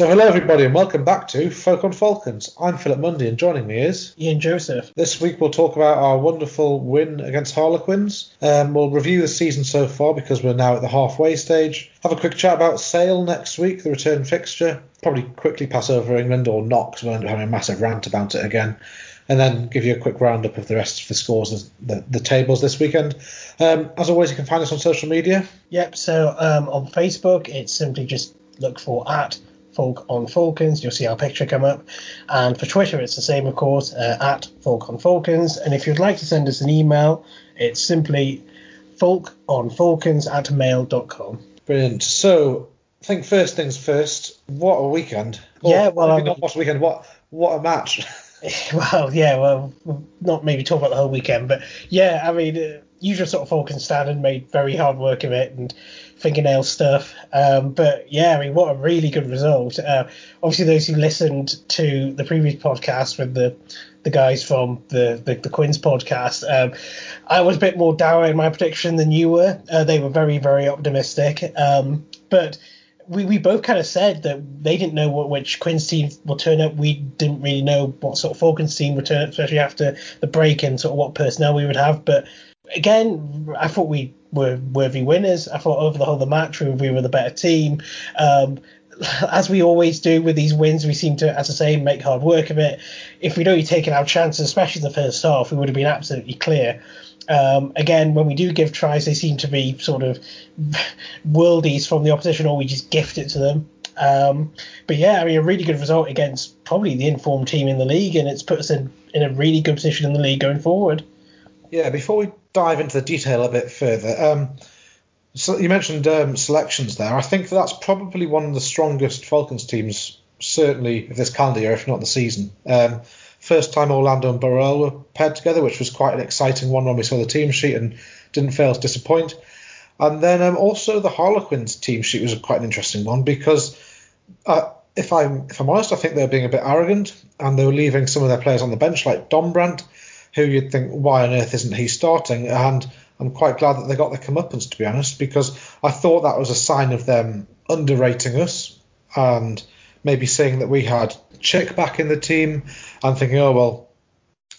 So, hello everybody, and welcome back to Folk on Falcons. I'm Philip Mundy, and joining me is Ian Joseph. This week we'll talk about our wonderful win against Harlequins. Um, we'll review the season so far because we're now at the halfway stage. Have a quick chat about Sale next week, the return fixture. Probably quickly pass over England or not because we'll end up having a massive rant about it again. And then give you a quick roundup of the rest of the scores, and the, the tables this weekend. Um, as always, you can find us on social media. Yep, so um, on Facebook, it's simply just look for at Folk on Falcons. You'll see our picture come up. And for Twitter, it's the same, of course, uh, at Folk on Falcons. And if you'd like to send us an email, it's simply folk on falcons at mail.com. Brilliant. So, I think first things first. What a weekend! yeah, well, maybe not what a weekend. What what a match! well, yeah, well, not maybe talk about the whole weekend, but yeah, I mean, uh, usual sort of Falcons standard, made very hard work of it, and fingernail stuff. Um, but yeah, I mean, what a really good result. Uh, obviously, those who listened to the previous podcast with the the guys from the the, the Quins podcast, um, I was a bit more dour in my prediction than you were. Uh, they were very very optimistic, um, but. We, we both kind of said that they didn't know what which Quins team will turn up. We didn't really know what sort of Falcons team would turn up, especially after the break and sort of what personnel we would have. But again, I thought we were worthy winners. I thought over the whole of the match we, we were the better team. Um, as we always do with these wins, we seem to, as I say, make hard work of it. If we'd only taken our chances, especially the first half, we would have been absolutely clear. Um, again, when we do give tries, they seem to be sort of worldies from the opposition, or we just gift it to them. Um, but yeah, I mean, a really good result against probably the informed team in the league, and it's put us in, in a really good position in the league going forward. Yeah, before we dive into the detail a bit further, um, so you mentioned um, selections there. I think that's probably one of the strongest Falcons teams, certainly of this calendar year, if not the season. Um, first time Orlando and Burrell were paired together, which was quite an exciting one when we saw the team sheet and didn't fail to disappoint. And then um, also the Harlequins team sheet was quite an interesting one because uh, if I'm if I'm honest, I think they were being a bit arrogant and they were leaving some of their players on the bench, like Dombrandt, who you'd think why on earth isn't he starting? And I'm quite glad that they got the comeuppance to be honest, because I thought that was a sign of them underrating us and maybe saying that we had Chick back in the team and thinking, oh well,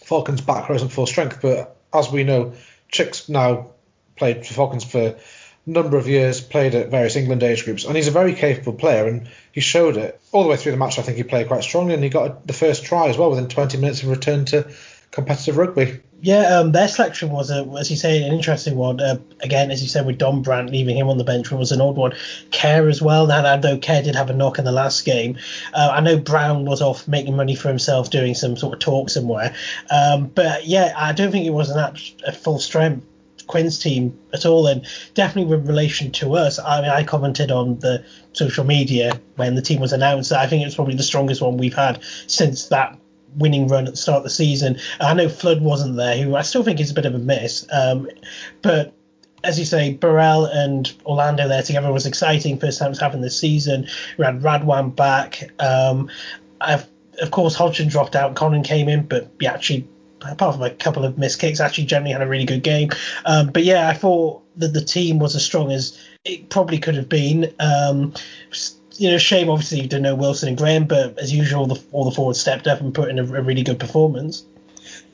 Falcons back row isn't full strength, but as we know, Chick's now played for Falcons for a number of years, played at various England age groups, and he's a very capable player, and he showed it all the way through the match. I think he played quite strongly, and he got the first try as well within 20 minutes of return to competitive rugby. Yeah, um, their selection was, a, as you say, an interesting one. Uh, again, as you said, with Dombrandt leaving him on the bench was an odd one. Care as well. Now, though Care did have a knock in the last game, uh, I know Brown was off making money for himself, doing some sort of talk somewhere. Um, but yeah, I don't think it was an a full strength Quins team at all, and definitely with relation to us. I mean, I commented on the social media when the team was announced I think it was probably the strongest one we've had since that winning run at the start of the season. I know Flood wasn't there, who I still think is a bit of a miss. Um, but as you say, Burrell and Orlando there together was exciting. First time it's happened this season. We had Radwan back. Um, I've, of course, Hodgson dropped out. Connon came in, but actually, apart from a couple of missed kicks, actually generally had a really good game. Um, but yeah, I thought that the team was as strong as it probably could have been. Um, you know, shame obviously you didn't know Wilson and Graham, but as usual, the, all the forwards stepped up and put in a, a really good performance.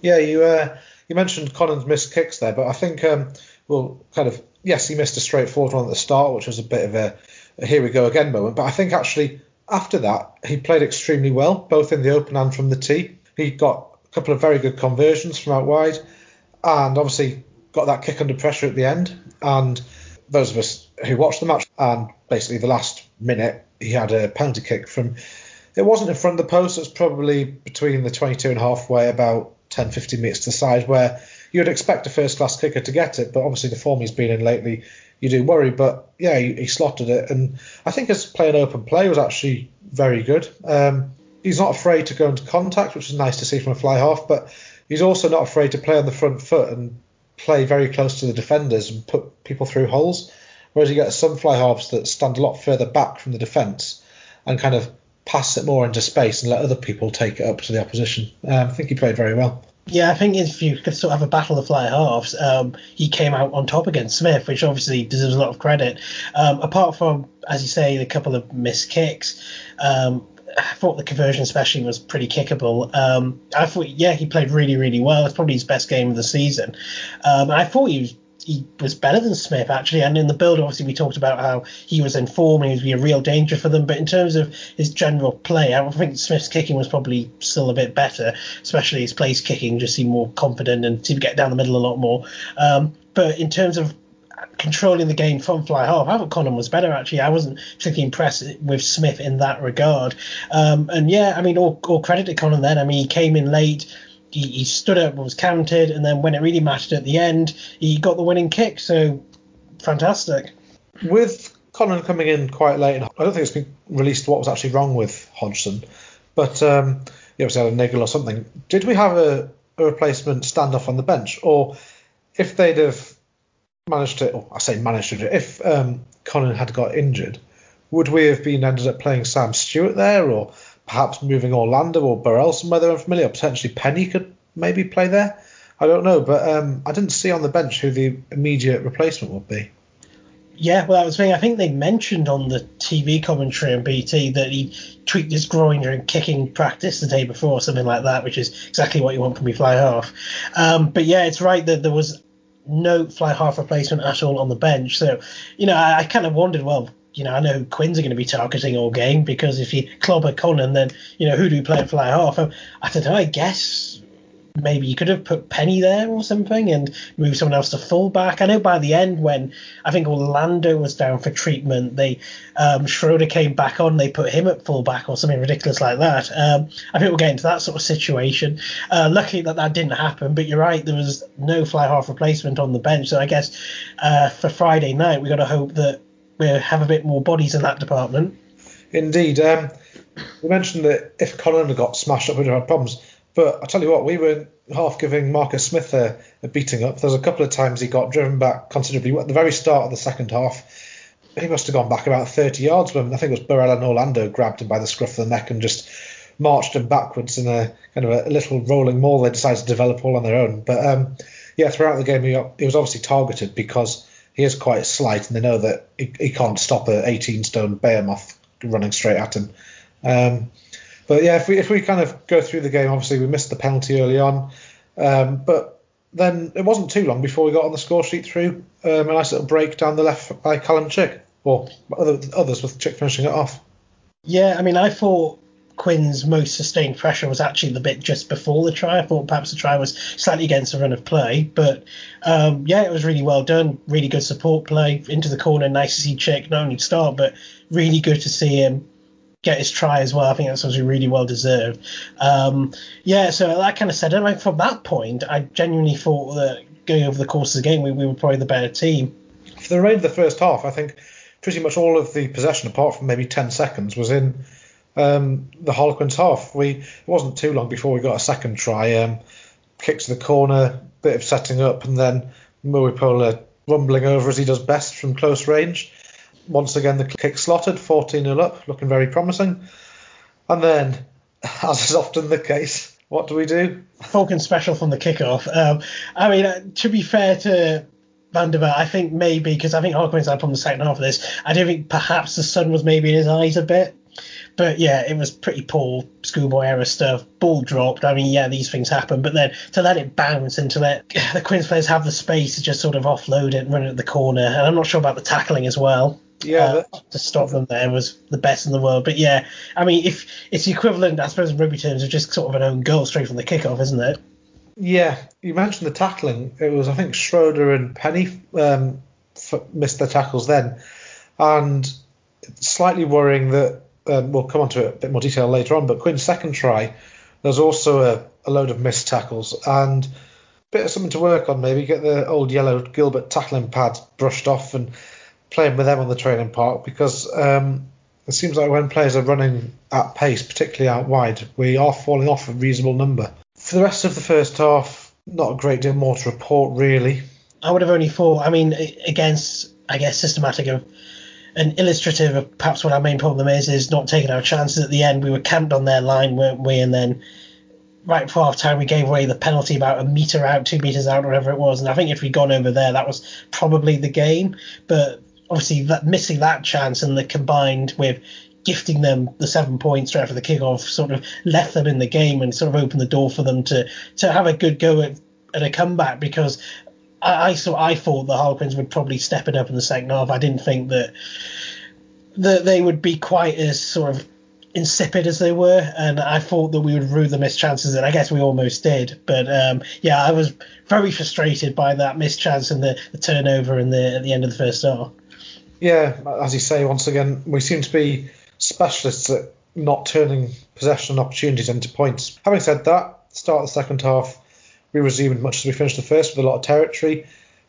Yeah, you uh, you mentioned Connon's missed kicks there, but I think um, well, kind of yes, he missed a straightforward one at the start, which was a bit of a, a here we go again moment. But I think actually after that he played extremely well, both in the open and from the tee. He got a couple of very good conversions from out wide, and obviously got that kick under pressure at the end. And those of us who watched the match and basically the last minute he had a penalty kick from it wasn't in front of the post, it was probably between the 22 and half way, about 10 15 metres to the side, where you'd expect a first class kicker to get it, but obviously the form he's been in lately, you do worry. But yeah, he, he slotted it, and I think his play in open play was actually very good. Um, he's not afraid to go into contact, which is nice to see from a fly half, but he's also not afraid to play on the front foot and play very close to the defenders and put people through holes. Whereas you get some fly halves that stand a lot further back from the defence and kind of pass it more into space and let other people take it up to the opposition. Um, I think he played very well. Yeah, I think if you could sort of have a battle of fly halves, um, he came out on top against Smith, which obviously deserves a lot of credit. Um, apart from, as you say, the couple of missed kicks, um, I thought the conversion especially was pretty kickable. Um, I thought, yeah, he played really, really well. It's probably his best game of the season. Um, I thought he was he was better than Smith actually. And in the build, obviously, we talked about how he was in form and he would be a real danger for them. But in terms of his general play, I think Smith's kicking was probably still a bit better, especially his place kicking just seemed more confident and seemed to get down the middle a lot more. Um, but in terms of controlling the game from fly half. I thought Connon was better actually. I wasn't particularly impressed with Smith in that regard. Um, and yeah, I mean, all, all credit to Connon then. I mean, he came in late he, he stood up, was counted, and then when it really mattered at the end, he got the winning kick. So fantastic. With Connon coming in quite late, I don't think it's been released what was actually wrong with Hodgson, but um, obviously had a niggle or something. Did we have a, a replacement stand off on the bench, or if they'd have managed to, I say managed to, if um, Connon had got injured, would we have been ended up playing Sam Stewart there, or perhaps moving Orlando or Burrell somewhere they're unfamiliar, potentially Penny could maybe play there. I don't know, but um, I didn't see on the bench who the immediate replacement would be. Yeah, well, that was thing. I think they mentioned on the TV commentary on BT that he tweaked his groin during kicking practice the day before, something like that, which is exactly what you want from me fly half. Um, but yeah, it's right that there was no fly half replacement at all on the bench. So, you know, I, I kind of wondered, well, you know, I know who Quins are going to be targeting all game because if you clobber Connon, then you know who do you play at fly half? I don't know. I guess maybe you could have put Penny there or something and move someone else to fullback. I know by the end when I think Orlando was down for treatment, they um, Schreuder came back on, they put him at fullback or something ridiculous like that. Um, I think we'll get into that sort of situation. Uh, luckily that that didn't happen, but you're right, there was no fly half replacement on the bench, so I guess uh, for Friday night we got to hope that we have a bit more bodies in that department. Indeed. Um, we mentioned that if Connon had got smashed up, we'd have had problems. But I tell you what, we were half giving Marcus Smith a, a beating up. There was a couple of times he got driven back considerably. At the very start of the second half, he must have gone back about 30 yards when I think it was Burrell and Orlando grabbed him by the scruff of the neck and just marched him backwards in a kind of a, little rolling maul they decided to develop all on their own. But um, yeah, throughout the game, he, he was obviously targeted because he is quite slight, and they know that he, he can't stop a 18 stone behemoth running straight at him. Um, but yeah, if we if we kind of go through the game, obviously we missed the penalty early on, um, but then it wasn't too long before we got on the score sheet through um, a nice little break down the left by Callum Chick, or other, others with Chick finishing it off. Yeah, I mean, I thought Quins' most sustained pressure was actually the bit just before the try. I thought perhaps the try was slightly against the run of play, but um, yeah, it was really well done. Really good support play into the corner. Nice to see Chick not only start, but really good to see him get his try as well. I think that's actually really well deserved. Um, yeah, so that kind of said it. Like from that point, I genuinely thought that going over the course of the game, we, we were probably the better team. For the remainder of the first half, I think pretty much all of the possession, apart from maybe 10 seconds, was in um, the Harlequins half. We it wasn't too long before we got a second try. Um, kick to the corner, bit of setting up, and then Mulipola rumbling over as he does best from close range. Once again, the kick slotted, 14 0 up, looking very promising. And then, as is often the case, what do we do? Falcon special from the kickoff. Um, I mean, uh, to be fair to Van der Walt, I think maybe because I think Harlequins had from the second half of this. I do think perhaps the sun was maybe in his eyes a bit. But yeah, it was pretty poor schoolboy era stuff. Ball dropped. I mean, yeah, these things happen. But then to let it bounce and to let the Quins players have the space to just sort of offload it and run it at the corner. And I'm not sure about the tackling as well. Yeah, uh, to stop them there was the best in the world. But yeah, I mean, if it's the equivalent, I suppose, in rugby terms, of just sort of an own goal straight from the kickoff, isn't it? Yeah, you mentioned the tackling. It was, I think, Schreuder and Penny um, missed their tackles then, and slightly worrying that um, we'll come on to it a bit more detail later on, but Quins' second try, there's also a, a load of missed tackles and a bit of something to work on. Maybe get the old yellow Gilbert tackling pads brushed off and playing with them on the training park because um, it seems like when players are running at pace, particularly out wide, we are falling off a reasonable number. For the rest of the first half, not a great deal more to report, really. I would have only thought, I mean, against, I guess, systematic of an illustrative of perhaps what our main problem is is not taking our chances at the end. We were camped on their line, weren't we? And then right before half time we gave away the penalty about a meter out, two meters out, whatever it was. And I think if we'd gone over there, that was probably the game. But obviously, that missing that chance and the combined with gifting them the seven points straight after the kickoff sort of left them in the game and sort of opened the door for them to to have a good go at, at a comeback because I, I so I thought the Harlequins would probably step it up in the second half. I didn't think that that they would be quite as sort of insipid as they were, and I thought that we would rue the missed chances, and I guess we almost did. But um, yeah, I was very frustrated by that missed chance and the, the turnover in the at the end of the first half. Yeah, as you say, once again, we seem to be specialists at not turning possession opportunities into points. Having said that, start the second half, we resumed much as we finished the first with a lot of territory.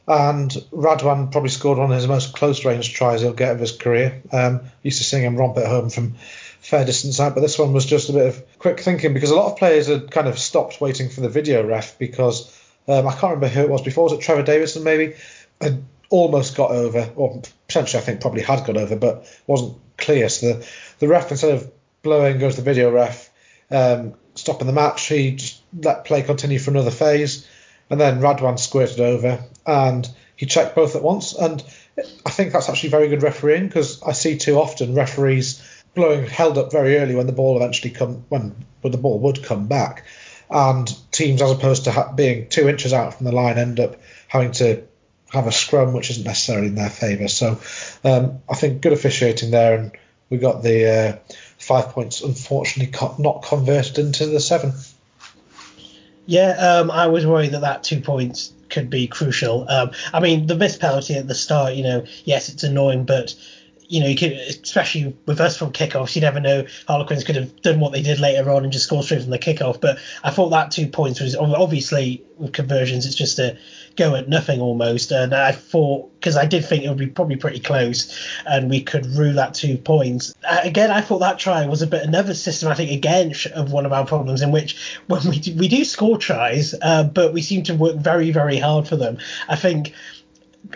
And Radwan probably scored one of his most close range tries he'll get of his career. Um, used to seeing him romp it home from fair distance out, but this one was just a bit of quick thinking because a lot of players had kind of stopped waiting for the video ref because um, I can't remember who it was before. Was it Trevor Davison maybe? Had almost got over, or potentially I think probably had got over, but wasn't clear. So the, the ref, instead of blowing, goes to the video ref, um, stopping the match. He just let play continue for another phase, and then Radwan squirted over and he checked both at once. And I think that's actually very good refereeing because I see too often referees blowing held up very early when the ball eventually come when, when the ball would come back, and teams as opposed to ha- being two inches out from the line end up having to have a scrum which isn't necessarily in their favour. So um, I think good officiating there, and we got the uh, five points unfortunately co- not converted into the seven. Yeah, um, I was worried that that two points could be crucial. Um, I mean, the missed penalty at the start, you know, yes, it's annoying, but you know, you could, especially with us from kickoffs, you never know. Harlequins could have done what they did later on and just scored straight from the kickoff. But I thought that two points was obviously with conversions, it's just a go at nothing almost. And I thought because I did think it would be probably pretty close, and we could rue that two points. Uh, again, I thought that try was a bit another systematic again of one of our problems in which when we do, we do score tries, uh, but we seem to work very very hard for them. I think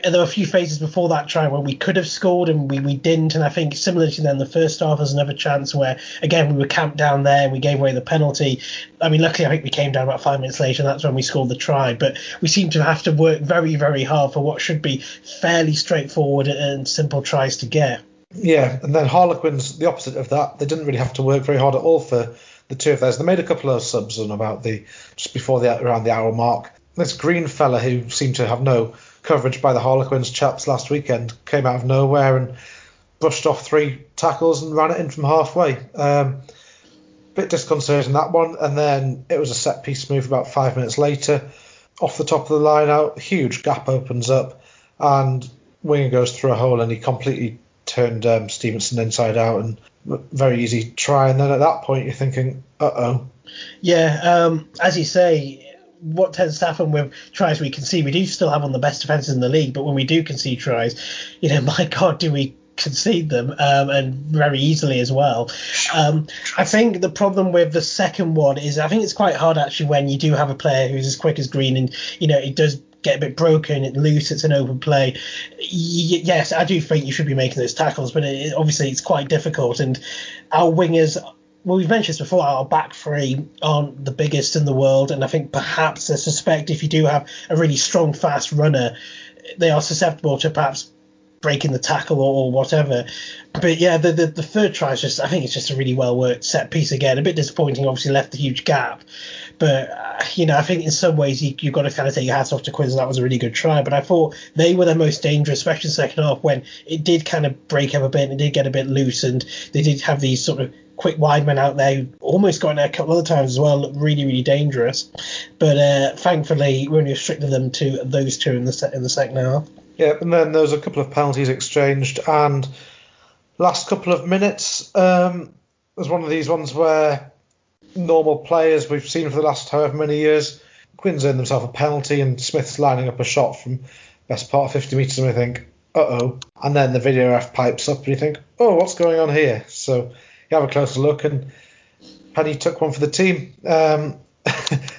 there were a few phases before that try where we could have scored and we, we didn't. And I think similar to then the first half, there's another chance where again we were camped down there and we gave away the penalty. I mean, luckily I think we came down about five minutes later and that's when we scored the try. But we seem to have to work very very hard for what should be fairly straightforward and simple tries to get. Yeah, and then Harlequins, the opposite of that, they didn't really have to work very hard at all for the two of theirs. They made a couple of subs on about the just before the around the hour mark. This green fella who seemed to have no coverage by the Harlequins chaps last weekend came out of nowhere and brushed off three tackles and ran it in from halfway. Um, bit disconcerting that one, and then it was a set piece move about five minutes later. Off the top of the line out, huge gap opens up, and Winger goes through a hole and he completely turned um, Stevenson inside out and very easy try. And then at that point, you're thinking, uh oh. Yeah, um, as you say, what tends to happen with tries we concede, we do still have one of the best defenses in the league, but when we do concede tries, you know, my God, do we concede them um, and very easily as well. Um, I think the problem with the second one is I think it's quite hard actually when you do have a player who's as quick as Green and you know it does get a bit broken, it loose, it's an open play. Y- yes, I do think you should be making those tackles, but it, obviously it's quite difficult and our wingers well, we've mentioned this before, our back three aren't the biggest in the world, and I think perhaps I suspect if you do have a really strong, fast runner, they are susceptible to perhaps breaking the tackle or, whatever. But yeah, the, the, the third try is just, I think it's just a really well worked set piece again. A bit disappointing, obviously left a huge gap. But, uh, you know, I think in some ways you, you've got to kind of take your hats off to Quins. That was a really good try. But I thought they were the most dangerous, especially the second half when it did kind of break up a bit and it did get a bit loose. And they did have these sort of quick wide men out there almost got in there a couple other times as well, looked really, really dangerous. But uh, thankfully, we only restricted them to those two in the se- in the second half. Yeah, and then there was a couple of penalties exchanged, and last couple of minutes um, was one of these ones where normal players we've seen for the last however many years, Quinn's earned himself a penalty, and Smith's lining up a shot from best part of 50 metres, and we think, uh oh. And then the video ref pipes up, and you think, oh, what's going on here? So have a closer look, and Penny took one for the team um,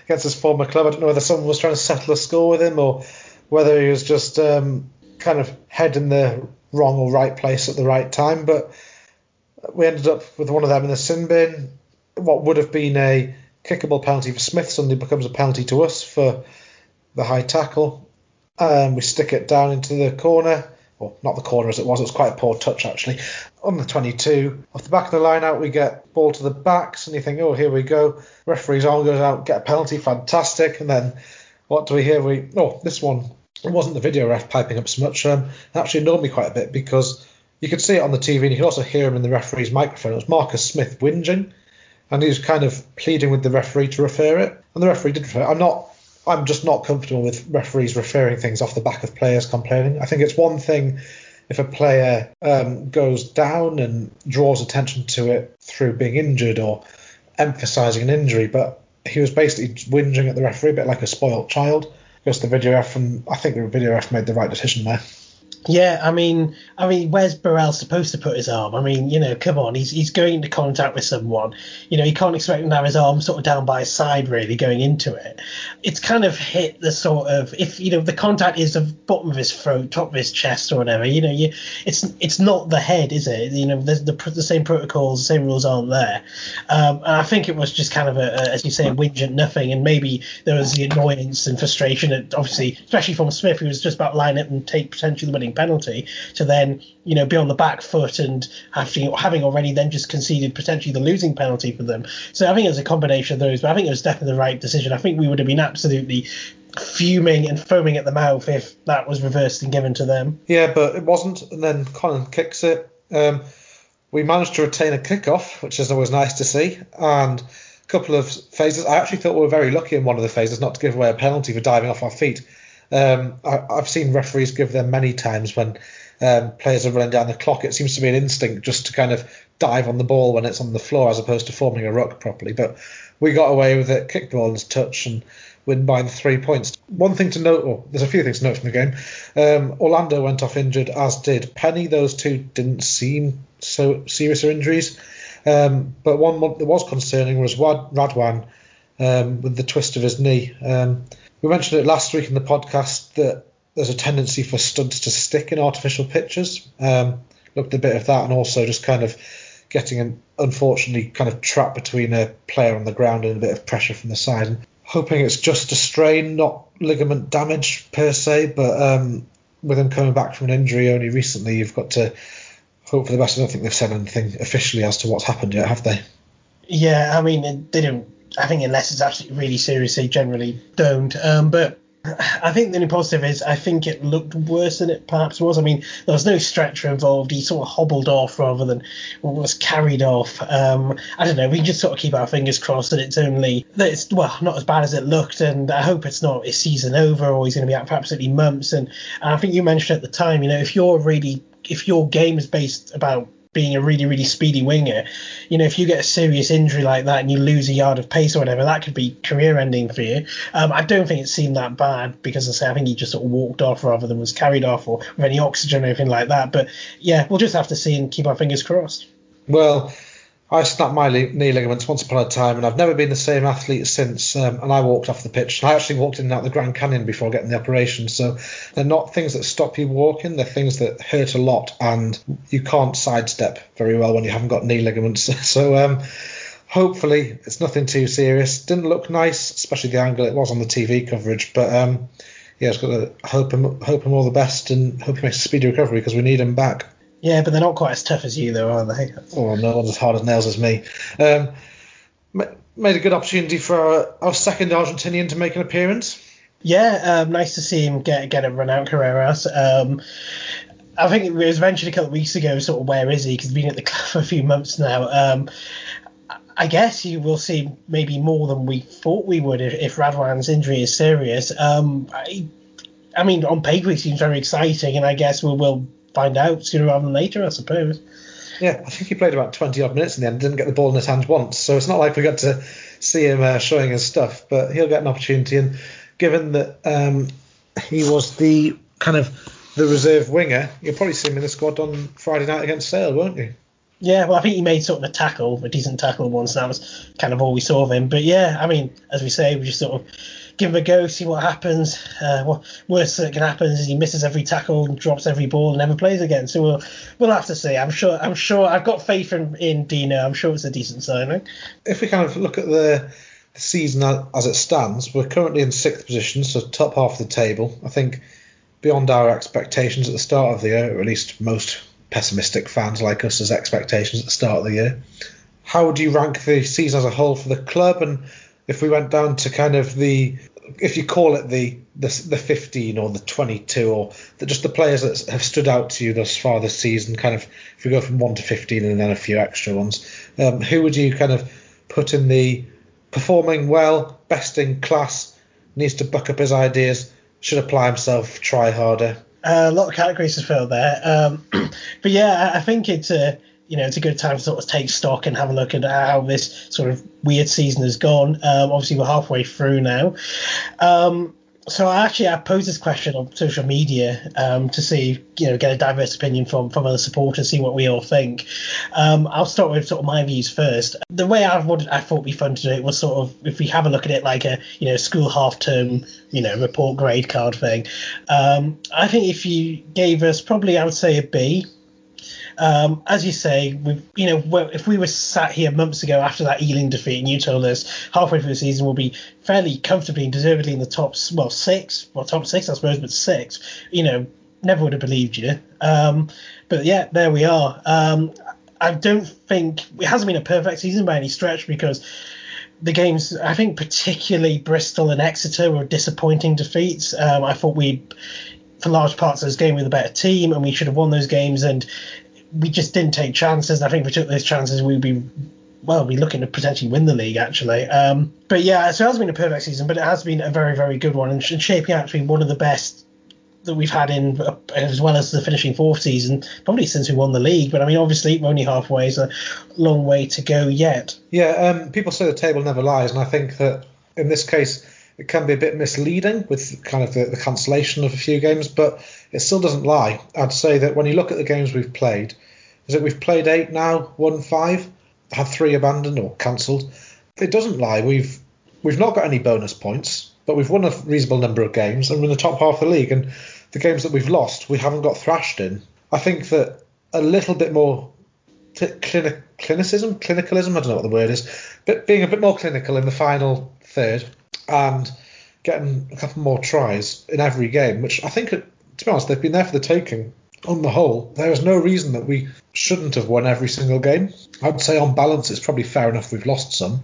against his former club. I don't know whether someone was trying to settle a score with him or whether he was just um, kind of head in the wrong or right place at the right time. But we ended up with one of them in the sin bin. What would have been a kickable penalty for Smith suddenly becomes a penalty to us for the high tackle. Um, we stick it down into the corner. Well, not the corner as it was, it was quite a poor touch actually. On the 22, off the back of the line out, we get ball to the backs, and you think, oh, here we go. Referee's arm goes out, get a penalty, fantastic. And then what do we hear? We oh, this one it wasn't the video ref piping up so much. Um, it actually annoyed me quite a bit because you could see it on the TV and you could also hear him in the referee's microphone. It was Marcus Smith whinging, and he was kind of pleading with the referee to refer it. And the referee did refer it. I'm not. I'm just not comfortable with referees referring things off the back of players complaining. I think it's one thing if a player um, goes down and draws attention to it through being injured or emphasising an injury, but he was basically whinging at the referee, a bit like a spoilt child. Because the video ref, I think the video ref made the right decision there. Yeah, I mean, I mean, where's Burrell supposed to put his arm? I mean, you know, come on, he's he's going into contact with someone. You know, you can't expect him to have his arm sort of down by his side, really, going into it. It's kind of hit the sort of if you know the contact is the bottom of his throat, top of his chest, or whatever. You know, you it's it's not the head, is it? You know, the the, same protocols, the same rules aren't there. Um, and I think it was just kind of a, a as you say, a whinge at nothing, and maybe there was the annoyance and frustration, at, obviously, especially from Smith, who was just about line it and take potentially the winning penalty to then you know be on the back foot and having having already then just conceded potentially the losing penalty for them. So I think it was a combination of those, but I think it was definitely the right decision. I think we would have been absolutely fuming and foaming at the mouth if that was reversed and given to them. Yeah, but it wasn't, and then Connon kicks it. Um, we managed to retain a kickoff, which is always nice to see, and a couple of phases. I actually thought we were very lucky in one of the phases not to give away a penalty for diving off our feet. Um, I, have seen referees give them many times when um, players are running down the clock. It seems to be an instinct just to kind of dive on the ball when it's on the floor as opposed to forming a ruck properly. But we got away with it, kick the ball and touch, and win by three points. One thing to note, well, there's a few things to note from the game. Um, Orlando went off injured, as did Penny. Those two didn't seem so serious or injuries. Um, but one that was concerning was Radwan um, with the twist of his knee. Um, we mentioned it last week in the podcast that there's a tendency for studs to stick in artificial pitches. Um, looked a bit of that, and also just kind of getting an unfortunately kind of trapped between a player on the ground and a bit of pressure from the side. And hoping it's just a strain, not ligament damage per se, but um, with him coming back from an injury only recently, you've got to hope for the best. I don't think they've said anything officially as to what's happened yet, have they? Yeah, I mean, they don't I think unless it's absolutely really serious, they generally don't. Um, but I think the only positive is I think it looked worse than it perhaps was. I mean, there was no stretcher involved. He sort of hobbled off rather than was carried off. Um, I don't know. We just sort of keep our fingers crossed that it's only that it's well not as bad as it looked, and I hope it's not his season over or he's going to be out for absolutely months. And, and I think you mentioned at the time, you know, if you're really if your game is based about being a really, really speedy winger, you know, if you get a serious injury like that and you lose a yard of pace or whatever, that could be career ending for you. Um, I don't think it seemed that bad because I say I think he just sort of walked off rather than was carried off or with any oxygen or anything like that. But yeah, we'll just have to see and keep our fingers crossed. Well, I snapped my knee ligaments once upon a time, and I've never been the same athlete since. Um, and I walked off the pitch. I actually walked in and out the Grand Canyon before getting the operation. So they're not things that stop you walking. They're things that hurt a lot, and you can't sidestep very well when you haven't got knee ligaments. so um, hopefully it's nothing too serious. Didn't look nice, especially the angle it was on the TV coverage. But um, yeah, it's got to hope him hope him all the best and hope he makes a speedy recovery because we need him back. Yeah, but they're not quite as tough as you, though, are they? Oh, no one's as hard as nails as me. Um, made a good opportunity for our, second Argentinian to make an appearance. Yeah, um, nice to see him get get a run out Carreras. Um, I think it was mentioned a couple of weeks ago, sort of where is he? Because he's been at the club for a few months now. Um, I guess you will see maybe more than we thought we would if, if Radwan's injury is serious. Um, I, I mean, on paper he seems very exciting, and I guess we will find out sooner rather than later, I suppose. Yeah, I think he played about 20 odd minutes in the end, didn't get the ball in his hands once, so it's not like we got to see him uh, showing his stuff, but he'll get an opportunity. And given that um, he was the kind of the reserve winger, you'll probably see him in the squad on Friday night against Sale, won't you? Yeah, well, I think he made sort of a tackle, a decent tackle once, and that was kind of all we saw of him. But yeah, I mean, as we say, we just sort of give him a go, see what happens. Uh, what worst that can happen is he misses every tackle and drops every ball and never plays again. So we'll we'll have to see. I'm sure. I'm sure. I've got faith in, in Dino. I'm sure it's a decent signing. If we kind of look at the the season as it stands, we're currently in sixth position, so top half of the table. I think beyond our expectations at the start of the year, or at least most pessimistic fans like us as expectations at the start of the year. How would you rank the season as a whole for the club? And if we went down to kind of the, if you call it the the, the 15 or the 22 or the, just the players that have stood out to you thus far this season, kind of if we go from 1 to 15 and then a few extra ones, um, who would you kind of put in the performing well, best in class, needs to buck up his ideas, should apply himself, try harder? Uh, a lot of categories to fill there. Um, but yeah, I, think it's a you know it's a good time to sort of take stock and have a look at how this sort of weird season has gone. Um, obviously, we're halfway through now. Um, so I actually I posed this question on social media um, to see you know get a diverse opinion from from other supporters, see what we all think. Um, I'll start with sort of my views first. The way I wanted I thought it'd be fun to do it was sort of if we have a look at it like a you know school half term you know report grade card thing. Um, I think if you gave us probably I would say a B um, as you say, we you know, if we were sat here months ago after that Ealing defeat, and you told us halfway through the season we'll be fairly comfortably and deservedly in the top, well, six, well, top six, I suppose, but six, you know, never would have believed you. Um, but yeah, there we are. Um, I don't think it hasn't been a perfect season by any stretch because the games, I think particularly Bristol and Exeter were disappointing defeats. Um, I thought we, for large parts of this game, we the better team and we should have won those games. And we just didn't take chances. I think if we took those chances, we'd be well, we'd be looking to potentially win the league actually. Um, but yeah, so it has been a perfect season, but it has been a very, very good one and shaping out to be one of the best that we've had in as well as the finishing fourth season, probably since we won the league. But I mean, obviously, we're only halfway, so a long way to go yet. Yeah, um, people say the table never lies, and I think that in this case, it can be a bit misleading with kind of the, the cancellation of a few games, but it still doesn't lie. I'd say that when you look at the games we've played, is that we've played eight now, won five, had three abandoned or cancelled. It doesn't lie. We've we've not got any bonus points, but we've won a reasonable number of games and we're in the top half of the league. And the games that we've lost, we haven't got thrashed in. I think that a little bit more t- clinic, clinicism, clinicalism, I don't know what the word is, but being a bit more clinical in the final third and getting a couple more tries in every game, which I think, to be honest, they've been there for the taking. On the whole, there is no reason that we shouldn't have won every single game. I'd say on balance, it's probably fair enough we've lost some,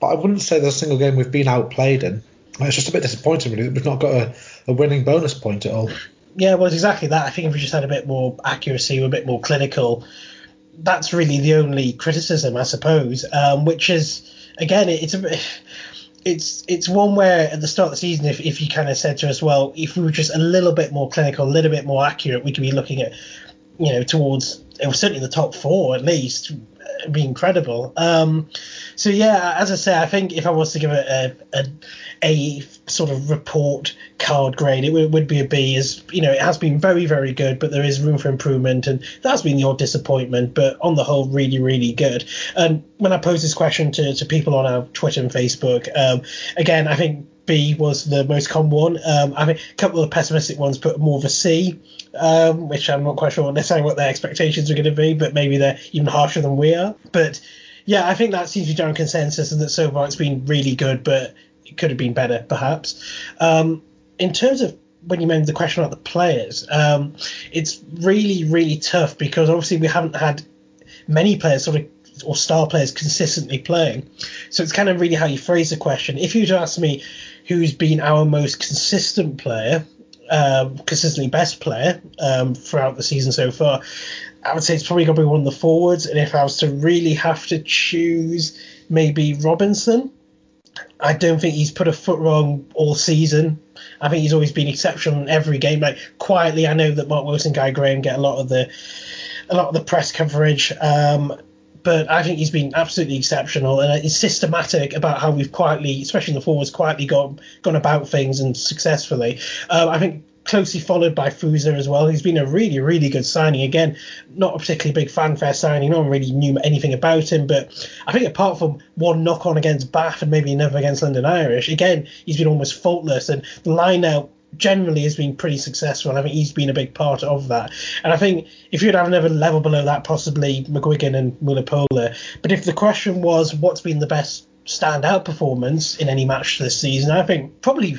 but I wouldn't say there's a single game we've been outplayed in. It's just a bit disappointing, really, that we've not got a, a winning bonus point at all. Yeah, well, it's exactly that. I think if we just had a bit more accuracy, a bit more clinical, that's really the only criticism, I suppose. Um, which is, again, it's a bit it's it's one where at the start of the season, if, if you kind of said to us, well, if we were just a little bit more clinical, a little bit more accurate, we could be looking at, you know, towards certainly the top four at least, be incredible. Um, so yeah, as I say, I think if I was to give it a, a, a sort of report card grade, it would, would be a B. As you know, it has been very very good, but there is room for improvement, and that's been your disappointment. But on the whole, really really good. And when I posed this question to, to people on our Twitter and Facebook, um, again, I think B was the most common one. Um, I think a couple of pessimistic ones put more of a C, um, which I'm not quite sure necessarily what their expectations are going to be, but maybe they're even harsher than we are. But yeah, I think that seems to be general consensus, and that so far it's been really good, but it could have been better, perhaps. Um, in terms of when you mentioned the question about the players, um, it's really, really tough because obviously we haven't had many players sort of or star players consistently playing. So it's kind of really how you phrase the question. If you were to ask me who's been our most consistent player, um, consistently best player um, throughout the season so far, I would say it's probably going to be one of the forwards. And if I was to really have to choose, maybe Robinson. I don't think he's put a foot wrong all season. I think he's always been exceptional in every game. Like quietly, I know that Mark Wilson, Guy Graham get a lot of the a lot of the press coverage. Um, but I think he's been absolutely exceptional and it's systematic about how we've quietly, especially in the forwards, quietly gone gone about things and successfully. Um, I think closely followed by Fuza as well. He's been a really, really good signing. Again, not a particularly big fanfare signing. No one really knew anything about him, but I think apart from one knock on against Bath and maybe another against London Irish, again, he's been almost faultless. And the line out generally has been pretty successful. And I think he's been a big part of that. And I think if you'd have another level below that, possibly McGuigan and Mulipola. But if the question was what's been the best standout performance in any match this season. I think probably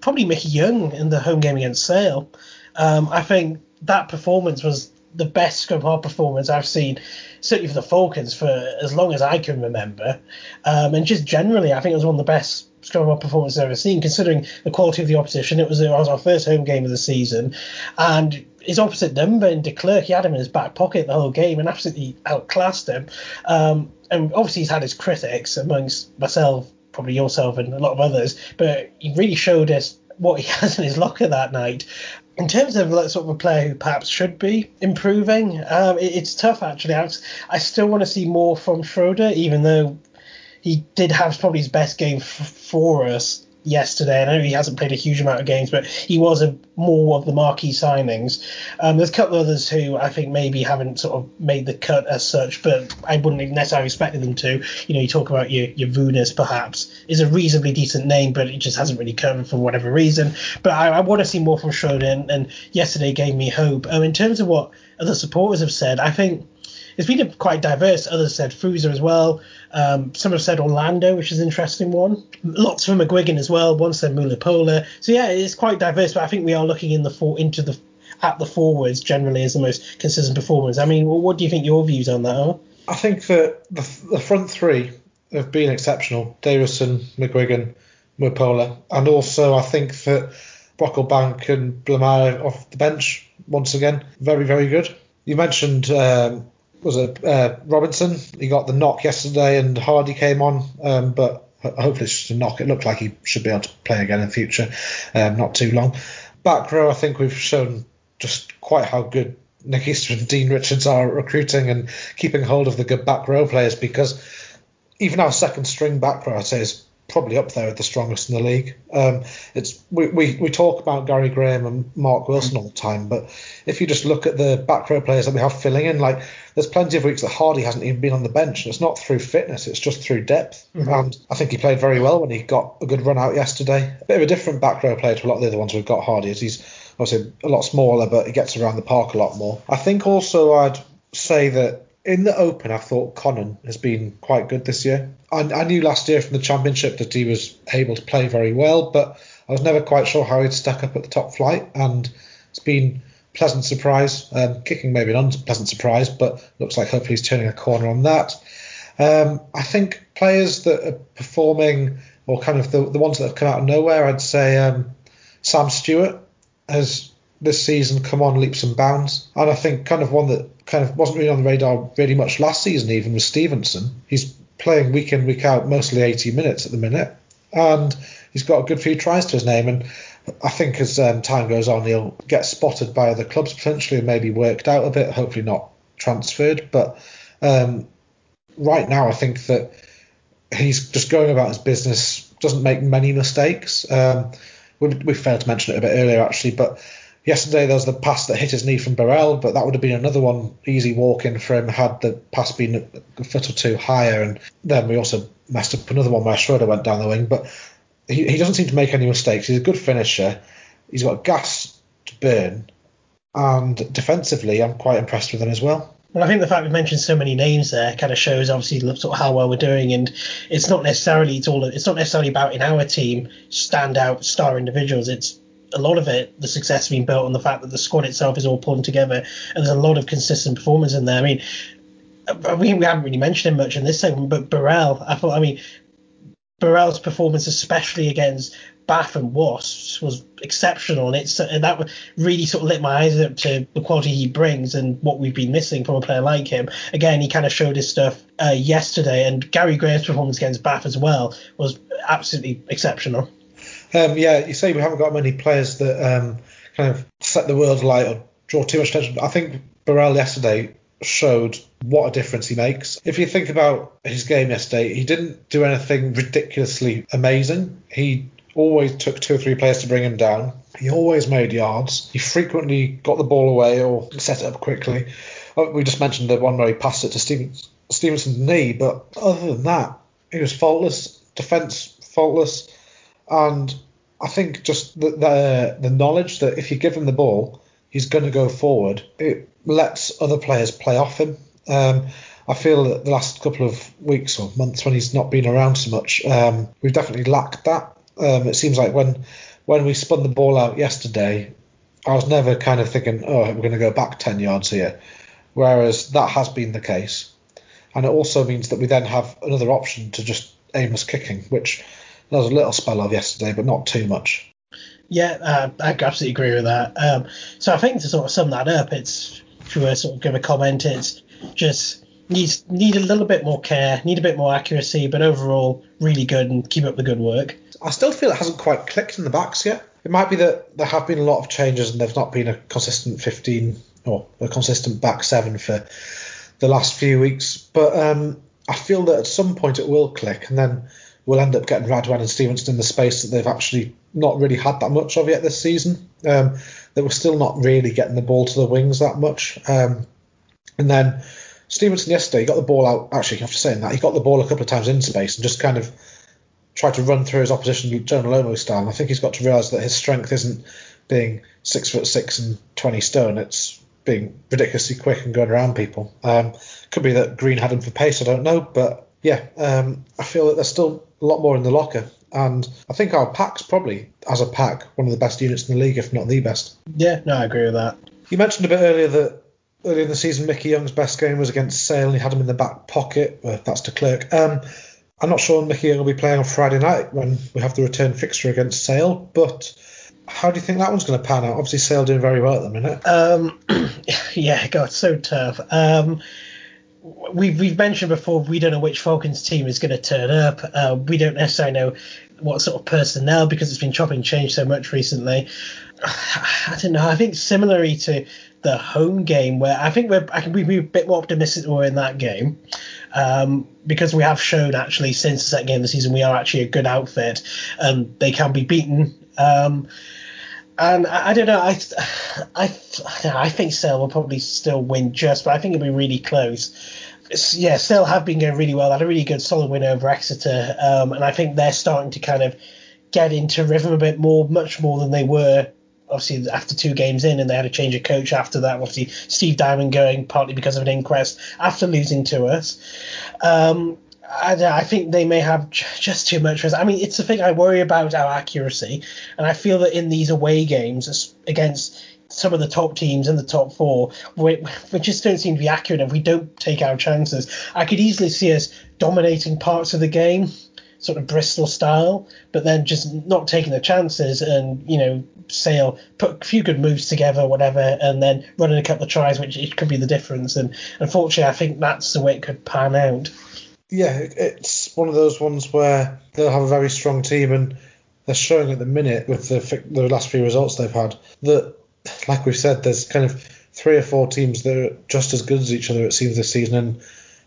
probably Mickey Young in the home game against Sale. Um, I think that performance was the best scrum half performance I've seen, certainly for the Falcons, for as long as I can remember. Um, and just generally, I think it was one of the best scrum performance I've ever seen, considering the quality of the opposition. It was, it was our first home game of the season, and his opposite number in De Klerk, he had him in his back pocket the whole game and absolutely outclassed him. Um, and obviously, he's had his critics amongst myself, probably yourself, and a lot of others, but he really showed us what he has in his locker that night. In terms of like, sort of a player who perhaps should be improving, um, it, it's tough actually. I, I still want to see more from Schreuder, even though he did have probably his best game f- for us yesterday. I know he hasn't played a huge amount of games, but he was a more of the marquee signings. Um, there's a couple of others who I think maybe haven't sort of made the cut as such, but I wouldn't necessarily expect them to. You know, you talk about your your Vunas perhaps is a reasonably decent name, but it just hasn't really come for whatever reason. But I, I want to see more from Schreuder, and, and yesterday gave me hope. Um, in terms of what other supporters have said, I think it's been quite diverse. Others said Fuser as well. Um, some have said Orlando, which is an interesting one. Lots from McGuigan as well. One said Mulipola. So yeah, it's quite diverse. But I think we are looking in the for, into the at the forwards generally as the most consistent performance. I mean, what do you think your views on that are? I think that the, the front three have been exceptional. Davison, McGuigan, Mulipola, and also I think that Brocklebank and Blamire off the bench once again, very very good. You mentioned um, was it uh, Robinson? He got the knock yesterday, and Hardy came on, um, but hopefully it's just a knock. It looked like he should be able to play again in the future, um, not too long. Back row, I think we've shown just quite how good Nick Easter and Dean Richards are recruiting and keeping hold of the good back row players because even our second string back row, I'd say, is probably up there with the strongest in the league. Um, it's we, we, we talk about Gary Graham and Mark Wilson all the time, but if you just look at the back row players that we have filling in, like there's plenty of weeks that Hardy hasn't even been on the bench. And it's not through fitness, it's just through depth. Mm-hmm. And I think he played very well when he got a good run out yesterday. A bit of a different back row player to a lot of the other ones we've got. Hardy is he's obviously a lot smaller, but he gets around the park a lot more. I think also I'd say that in the Open, I thought Connon has been quite good this year. I, I, knew last year from the Championship that he was able to play very well, but I was never quite sure how he'd stack up at the top flight, and it's been pleasant surprise. Um, kicking maybe an unpleasant surprise, but looks like hopefully he's turning a corner on that. Um, I think players that are performing, or kind of the, the ones that have come out of nowhere, I'd say um, Sam Stewart has this season come on leaps and bounds, and I think kind of one that kind of wasn't really on the radar really much last season, even was Stevenson. He's playing week in, week out, mostly 80 minutes at the minute. And he's got a good few tries to his name. And I think as um, time goes on, he'll get spotted by other clubs potentially and maybe worked out a bit, hopefully not transferred. But um, right now, I think that he's just going about his business, doesn't make many mistakes. Um, we, we failed to mention it a bit earlier, actually, but Yesterday there was the pass that hit his knee from Burrell, but that would have been another one easy walk in for him had the pass been a foot or two higher. And then we also messed up another one where Schreuder went down the wing. But he, he doesn't seem to make any mistakes. He's a good finisher. He's got gas to burn. And defensively, I'm quite impressed with him as well. Well, I think the fact we've mentioned so many names there kind of shows obviously sort of how well we're doing, and it's not necessarily it's all it's not necessarily about in our team standout star individuals. It's a lot of it, the success being built on the fact that the squad itself is all pulling together, and there's a lot of consistent performance in there. I mean, uh, we, we haven't really mentioned him much in this segment, but Burrell, I thought, I mean, Burrell's performance, especially against Bath and Wasps, was exceptional, and it's and that really sort of lit my eyes up to the quality he brings and what we've been missing from a player like him. Again, he kind of showed his stuff uh, yesterday, and Gary Graham's performance against Bath as well was absolutely exceptional. Um, yeah, you say we haven't got many players that um, kind of set the world alight or draw too much attention. I think Burrell yesterday showed what a difference he makes. If you think about his game yesterday, he didn't do anything ridiculously amazing. He always took two or three players to bring him down. He always made yards. He frequently got the ball away or set it up quickly. Oh, we just mentioned the one where he passed it to Stevens, Stevenson's knee, but other than that, he was faultless. Defence faultless. And I think just the, the, the knowledge that if you give him the ball, he's going to go forward. It lets other players play off him. Um, I feel that the last couple of weeks or months when he's not been around so much, um, we've definitely lacked that. Um, it seems like when when we spun the ball out yesterday, I was never kind of thinking, oh, we're going to go back 10 yards here. Whereas that has been the case. And it also means that we then have another option to just aimless kicking, which there was a little spell of yesterday, but not too much. Yeah, uh, I absolutely agree with that. Um, so I think to sort of sum that up, it's if you were sort of give a comment, it's just needs need a little bit more care, need a bit more accuracy, but overall really good and keep up the good work. I still feel it hasn't quite clicked in the backs yet. It might be that there have been a lot of changes and there's not been a consistent 15 or a consistent back seven for the last few weeks, but um, I feel that at some point it will click and then we'll end up getting Radwan and Stevenson in the space that they've actually not really had that much of yet this season. Um, they were still not really getting the ball to the wings that much. Um, and then Stevenson yesterday he got the ball out. Actually, after saying that, he got the ball a couple of times in space and just kind of tried to run through his opposition Jonah Lomu style. And I think he's got to realise that his strength isn't being six foot six and 20 stone. It's being ridiculously quick and going around people. Um, could be that Green had him for pace. I don't know, but yeah, um, I feel that there's still a lot more in the locker. And I think our pack's probably, as a pack, one of the best units in the league, if not the best. Yeah, no, I agree with that. You mentioned a bit earlier that earlier in the season, Mickey Young's best game was against Sale, and he had him in the back pocket. Well, that's to Clerk. Um, I'm not sure Mickey Young will be playing on Friday night when we have the return fixture against Sale, but how do you think that one's going to pan out? Obviously, Sale doing very well at the minute. Um, yeah, God, so tough. Um, we've we've mentioned before we don't know which Falcons team is going to turn up. Uh, we don't necessarily know what sort of personnel because it's been chopping change so much recently. I don't know. I think similarly to the home game where I think we're I can be a bit more optimistic we're in that game. Um, because we have shown actually since the second game of the season we are actually a good outfit and they can be beaten. Um, and I, I, don't know. I, I, I think Sale will probably still win just, but I think it'll be really close. It's, yeah, Sale have been going really well. They had a really good, solid win over Exeter, um, and I think they're starting to kind of get into rhythm a bit more, much more than they were. Obviously, after two games in, and they had a change of coach after that. Obviously, Steve Diamond going partly because of an inquest after losing to us. Um, I, I, think they may have just too much. risk. I mean, it's the thing I worry about our accuracy, and I feel that in these away games against some of the top teams in the top four, we, we just don't seem to be accurate if we don't take our chances. I could easily see us dominating parts of the game, sort of Bristol style, but then just not taking the chances and, you know, Sale put a few good moves together, whatever, and then running a couple of tries, which it could be the difference. And unfortunately, I think that's the way it could pan out yeah, it's one of those ones where they'll have a very strong team, and they're showing at the minute with the the last few results they've had that, like we've said, there's kind of three or four teams that are just as good as each other. It seems this season, and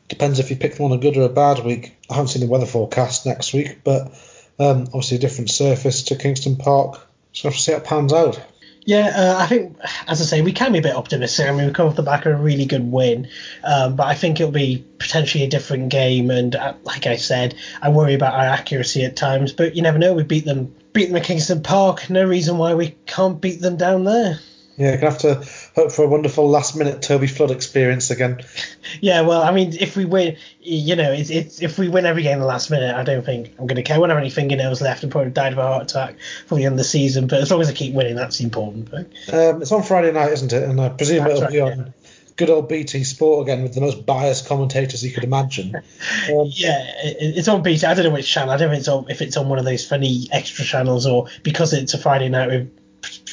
depends if you pick them on a good or a bad week. I haven't seen the weather forecast next week, but um, obviously a different surface to Kingston Park. So we'll have to see how it pans out. Yeah, uh, I think, as I say, we can be a bit optimistic. I mean, we come off the back of a really good win, um, but I think it'll be potentially a different game. And uh, like I said, I worry about our accuracy at times, but you never know. We beat them, beat them at Kingston Park. No reason why we can't beat them down there. Yeah, gonna have to hope for a wonderful last minute Toby Flood experience again. yeah, well, I mean, if we win, you know, it's, it's if we win every game in the last minute, I don't think I'm gonna care. I won't have any fingernails left and probably died of a heart attack for the end of the season. But as long as I keep winning, that's the important thing. Um, it's on Friday night, isn't it? And I presume that's it'll right, be on. Yeah. Good old BT Sport again with the most biased commentators you could imagine. Um, yeah, it, it's on BT. I don't know which channel. I don't know if it's on, if it's on one of those funny extra channels or because it's a Friday night with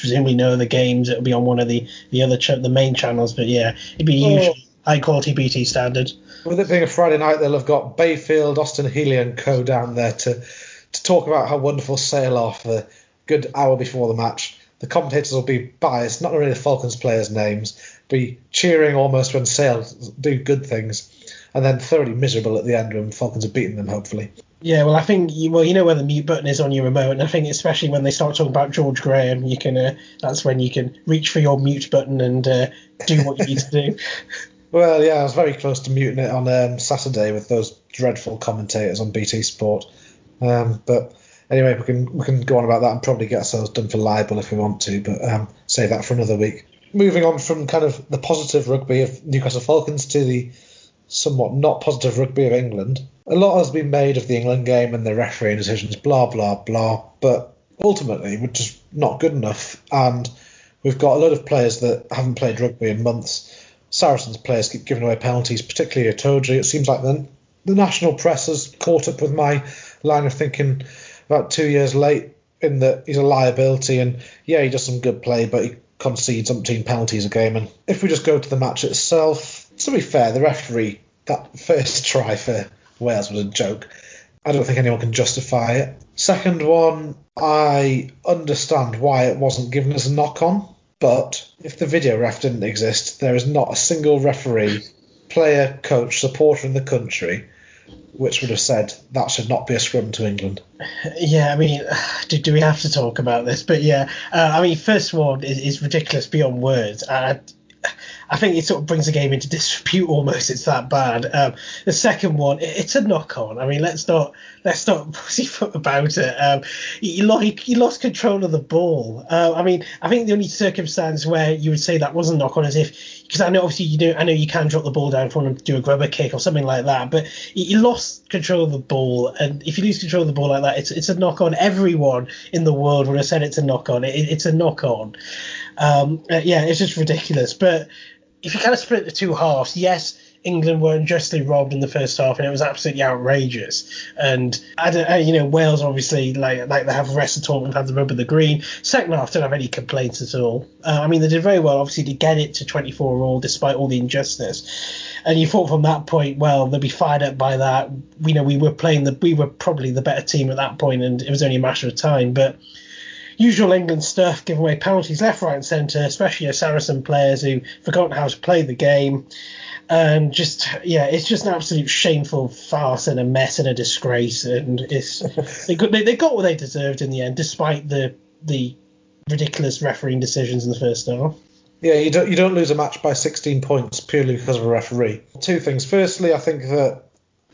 presumably know the games. It'll be on one of the the other ch- the main channels. But yeah, it'd be oh. usual high quality BT standard. With it being a Friday night, they'll have got Bayfield, Austin Healey, and co down there to to talk about how wonderful Sale are for a good hour before the match. The commentators will be biased, not really the Falcons players' names, be cheering almost when Sale do good things, and then thoroughly miserable at the end when Falcons have beaten them, hopefully. Yeah, well, I think you, well, you know where the mute button is on your remote, and I think especially when they start talking about George Graham, you can uh, that's when you can reach for your mute button and uh, do what you need to do. Well, yeah, I was very close to muting it on um, Saturday with those dreadful commentators on BT Sport. Um, but anyway, we can we can go on about that and probably get ourselves done for libel if we want to, but um, save that for another week. Moving on from kind of the positive rugby of Newcastle Falcons to the somewhat not positive rugby of England. A lot has been made of the England game and the refereeing decisions, blah blah blah. But ultimately, we're just not good enough, and we've got a lot of players that haven't played rugby in months. Saracens players keep giving away penalties, particularly Itoje. It seems like the, the national press has caught up with my line of thinking about two years late in that he's a liability and yeah, he does some good play, but he concedes umpteen penalties a game. And if we just go to the match itself, to be fair, the referee that first try for Wales was a joke. I don't think anyone can justify it. Second one, I understand why it wasn't given as a knock on. But if the video ref didn't exist, there is not a single referee, player, coach, supporter in the country which would have said that should not be a scrum to England. Yeah, I mean, do, do we have to talk about this? But yeah, uh, I mean, first one is, is ridiculous beyond words. I, I think it sort of brings the game into disrepute almost. It's that bad. Um, the second one, it, it's a knock on. I mean, let's not let's not pussyfoot about it. Um, he, he, lost control of the ball. Uh, I mean, I think the only circumstance where you would say that wasn't knock on is if because I know obviously you do I know you can drop the ball down him to do a grubber kick or something like that, but he lost control of the ball, and if you lose control of the ball like that, it's it's a knock on. Everyone in the world would have said it's a knock on. It, it's a knock on. Um, uh, yeah, it's just ridiculous. But if you kind of split the two halves, yes, England were unjustly robbed in the first half, and it was absolutely outrageous. And I don't, uh, you know, Wales obviously like like they have the rest of the tournament had the rub of the green. Second half don't have any complaints at all. Uh, I mean, they did very well, obviously, to get it to 24 all despite all the injustice. And you thought from that point, well, they'll be fired up by that. You know we were playing the we were probably the better team at that point, and it was only a matter of time, but usual England stuff, giving away penalties left, right, and centre, especially as Saracen players who forgotten how to play the game. And just yeah, it's just an absolute shameful farce and a mess and a disgrace. And it's they got they, they got what they deserved in the end, despite the the ridiculous refereeing decisions in the first half. Yeah, you don't you don't lose a match by 16 points purely because of a referee. Two things. Firstly, I think that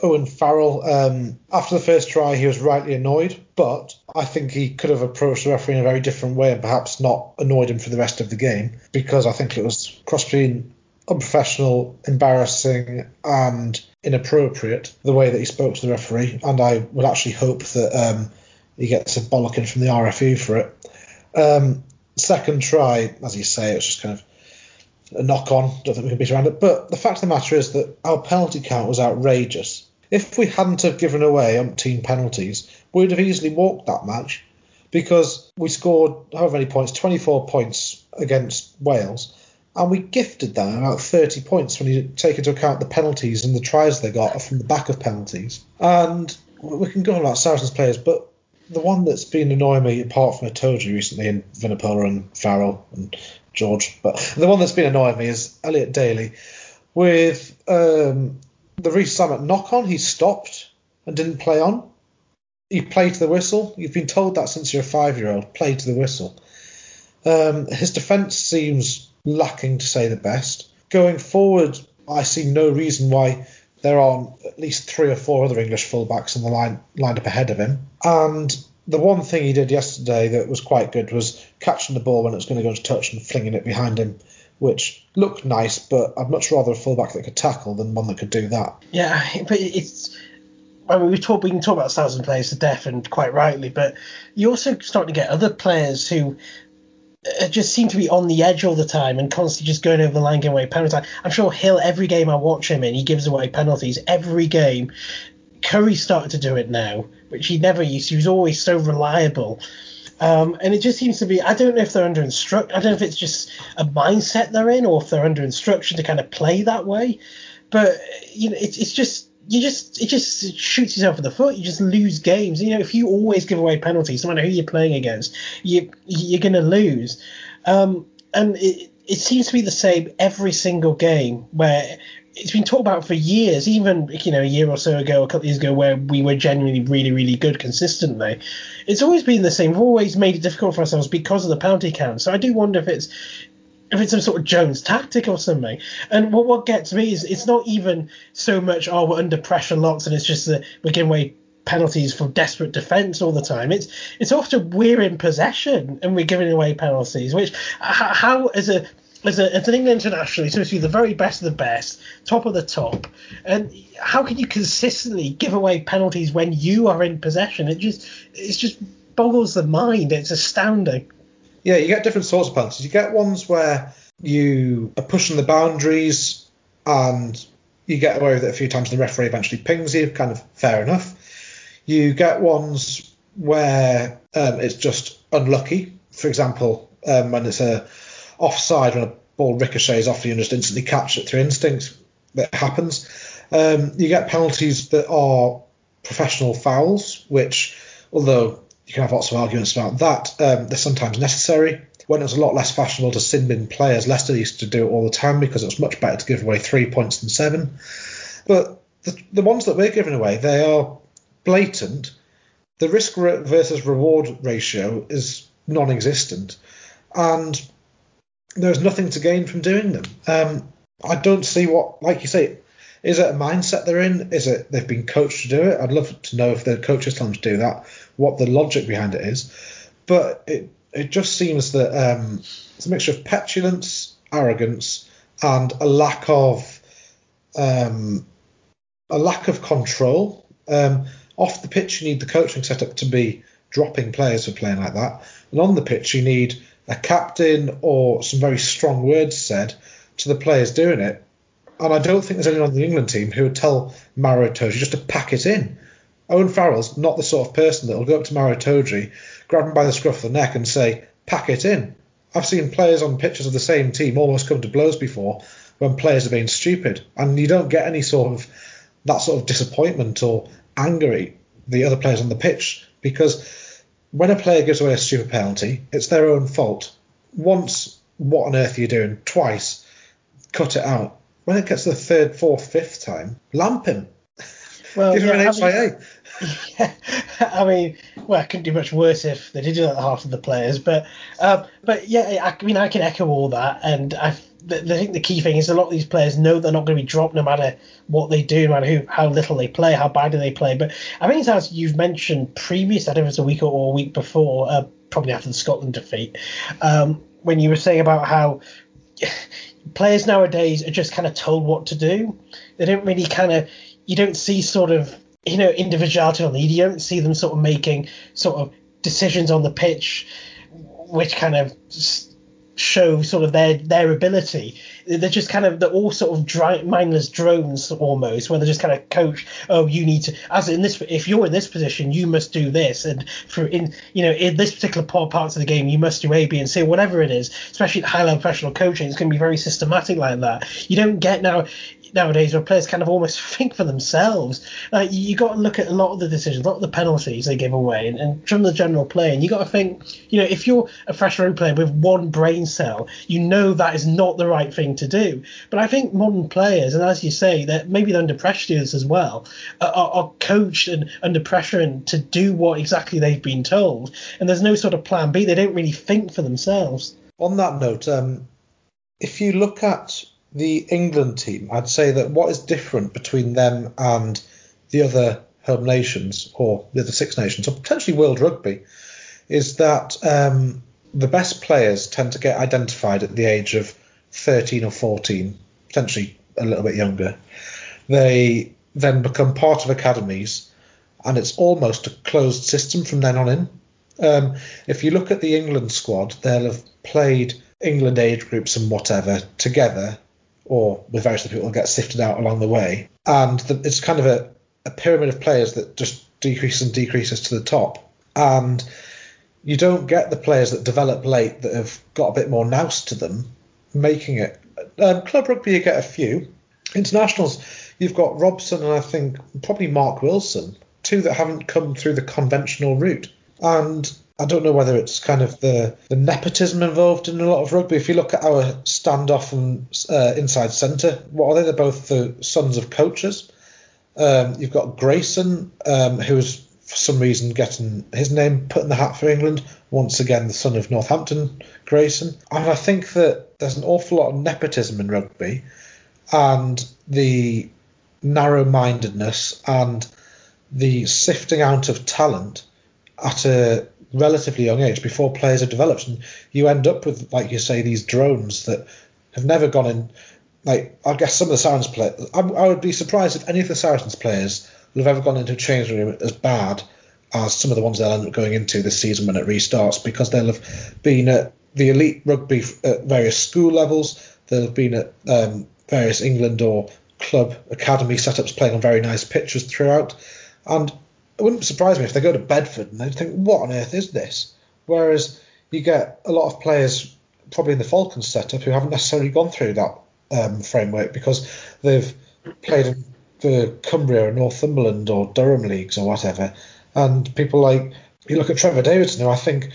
Owen Farrell, um, after the first try, he was rightly annoyed, but I think he could have approached the referee in a very different way and perhaps not annoyed him for the rest of the game because I think it was cross between unprofessional, embarrassing, and inappropriate the way that he spoke to the referee. And I would actually hope that um, he gets a bollocking from the RFU for it. Um, second try, as you say, it's just kind of a knock on. Don't think we can beat around it. But the fact of the matter is that our penalty count was outrageous. If we hadn't have given away umpteen penalties, we'd have easily walked that match because we scored however many points, 24 points against Wales, and we gifted them about 30 points when you take into account the penalties and the tries they got from the back of penalties. And we can go on about Saracens players, but the one that's been annoying me, apart from Itoje recently, and Vunipola and Farrell and George, but the one that's been annoying me is Elliot Daly. With um, the Rees-Zammit knock on, he stopped and didn't play on. He played to the whistle. You've been told that since you're a five year old. Play to the whistle. Um, his defence seems lacking to say the best. Going forward, I see no reason why there aren't at least three or four other English fullbacks in the line lined up ahead of him. And the one thing he did yesterday that was quite good was catching the ball when it was going to go into touch and flinging it behind him, which looked nice. But I'd much rather a fullback that could tackle than one that could do that. Yeah, but it's. I mean, we talk we can talk about thousand players to death, and quite rightly, but you also start to get other players who uh, just seem to be on the edge all the time and constantly just going over the line, giving away penalties. I'm sure Hill, every game I watch him in, he gives away penalties every game. Curry started to do it now, which he never used. He was always so reliable. Um, and it just seems to be, I don't know if they're under instruct, I don't know if it's just a mindset they're in or if they're under instruction to kind of play that way. But, you know, it's, it's just, you just, it just shoots yourself in the foot. You just lose games. You know, if you always give away penalties, no matter who you're playing against, you, you're going to lose. Um, and it, it seems to be the same every single game where it's been talked about for years, even you know a year or so ago, a couple of years ago, where we were genuinely really, really good consistently. It's always been the same. We've always made it difficult for ourselves because of the penalty count. So I do wonder if it's if it's some sort of Jones tactic or something. And what what gets me is it's not even so much oh we're under pressure lots and it's just that we're giving away penalties for desperate defence all the time. It's it's often we're in possession and we're giving away penalties. Which how as a as, a, an England international, you're supposed to be the very best of the best, top of the top. And how can you consistently give away penalties when you are in possession? It just it just boggles the mind. It's astounding. Yeah, you get different sorts of penalties. You get ones where you are pushing the boundaries and you get away with it a few times and the referee eventually pings you, kind of fair enough. You get ones where um, it's just unlucky. For example, um, when it's a offside, when a ball ricochets off you and just instantly catch it through instinct, that happens. Um, you get penalties that are professional fouls, which, although you can have lots of arguments about that, um, they're sometimes necessary. When it was a lot less fashionable to sin bin players, Leicester used to do it all the time because it was much better to give away three points than seven. But the, the ones that we're giving away, they are blatant. The risk versus reward ratio is non-existent, and there's nothing to gain from doing them. Um, I don't see what, like you say, is it a mindset they're in? Is it they've been coached to do it? I'd love to know if the coaches tell them to do that, what the logic behind it is. But it it just seems that um, it's a mixture of petulance, arrogance, and a lack of um, a lack of control. Um, off the pitch, you need the coaching setup to be dropping players for playing like that, and on the pitch, you need a captain or some very strong words said to the players doing it and I don't think there's anyone on the England team who would tell Maro Itoje just to pack it in. Owen Farrell's not the sort of person that will go up to Maro Itoje, grab him by the scruff of the neck and say, pack it in. I've seen players on pitches of the same team almost come to blows before when players are being stupid, and you don't get any sort of that sort of disappointment or anger at the other players on the pitch because when a player gives away a stupid penalty, it's their own fault. Once, what on earth are you doing? Twice, cut it out when it gets to the third, fourth, fifth time, lamp him. Well, Give yeah, him an HIA. Yeah, I mean, well, I couldn't do much worse if they did do that to half of the players, but, uh, but yeah, I mean, I can echo all that, and I, I think the key thing is a lot of these players know they're not going to be dropped no matter what they do, no matter who, how little they play, how badly they play. But I think it's as you've mentioned previous, I don't know if it's a week or a week before, uh, probably after the Scotland defeat, um, when you were saying about how players nowadays are just kind of told what to do. They don't really kind of, you don't see sort of, you know, individuality on the, you don't see them sort of making sort of decisions on the pitch which kind of show sort of their their ability. They're just kind of they're all sort of dry, mindless drones almost, where they're just kind of coach. Oh, you need to as in this if you're in this position, you must do this, and for in you know in this particular part parts of the game, you must do A, B, and C, whatever it is. Especially high level professional coaching, it's going to be very systematic like that. You don't get now nowadays where players kind of almost think for themselves. Like you, you got to look at a lot of the decisions, a lot of the penalties they give away, and, and from the general play, and you got to think, you know, if you're a fresh road player with one brain cell, you know that is not the right thing to do. But I think modern players, and as you say, that maybe they're under pressure as well, are, are coached and under pressure and to do what exactly they've been told, and there's no sort of plan B. They don't really think for themselves. On that note, um, if you look at the England team, I'd say that what is different between them and the other home nations or the other Six Nations or potentially World Rugby is that um, the best players tend to get identified at the age of 13 or 14, potentially a little bit younger. They then become part of academies, and it's almost a closed system from then on in. Um, if you look at the England squad, they'll have played England age groups and whatever together or with various other people get sifted out along the way. And the, it's kind of a, a pyramid of players that just decreases and decreases to the top. And you don't get the players that develop late that have got a bit more nous to them making it. Um, club rugby, you get a few. Internationals, you've got Robson and I think probably Mark Wilson, two that haven't come through the conventional route. And I don't know whether it's kind of the, the nepotism involved in a lot of rugby. If you look at our standoff and uh, inside centre, what are they? They're both the sons of coaches. Um, you've got Grayson, um, who's for some reason getting his name put in the hat for England. Once again, the son of Northampton Grayson. And I think that there's an awful lot of nepotism in rugby and the narrow mindedness and the sifting out of talent at a relatively young age before players have developed, and you end up with, like you say, these drones that have never gone in. Like I guess some of the Saracens players, I, I would be surprised if any of the Saracens players would have ever gone into a change room as bad as some of the ones they'll end up going into this season when it restarts because they'll have been at the elite rugby at various school levels. They'll have been at um, various England or club academy setups playing on very nice pitches throughout. And it wouldn't surprise me if they go to Bedford and they think, what on earth is this? Whereas you get a lot of players, probably in the Falcons setup, who haven't necessarily gone through that um, framework because they've played in the Cumbria or Northumberland or Durham leagues or whatever. And people like, you look at Trevor Davidson, who I think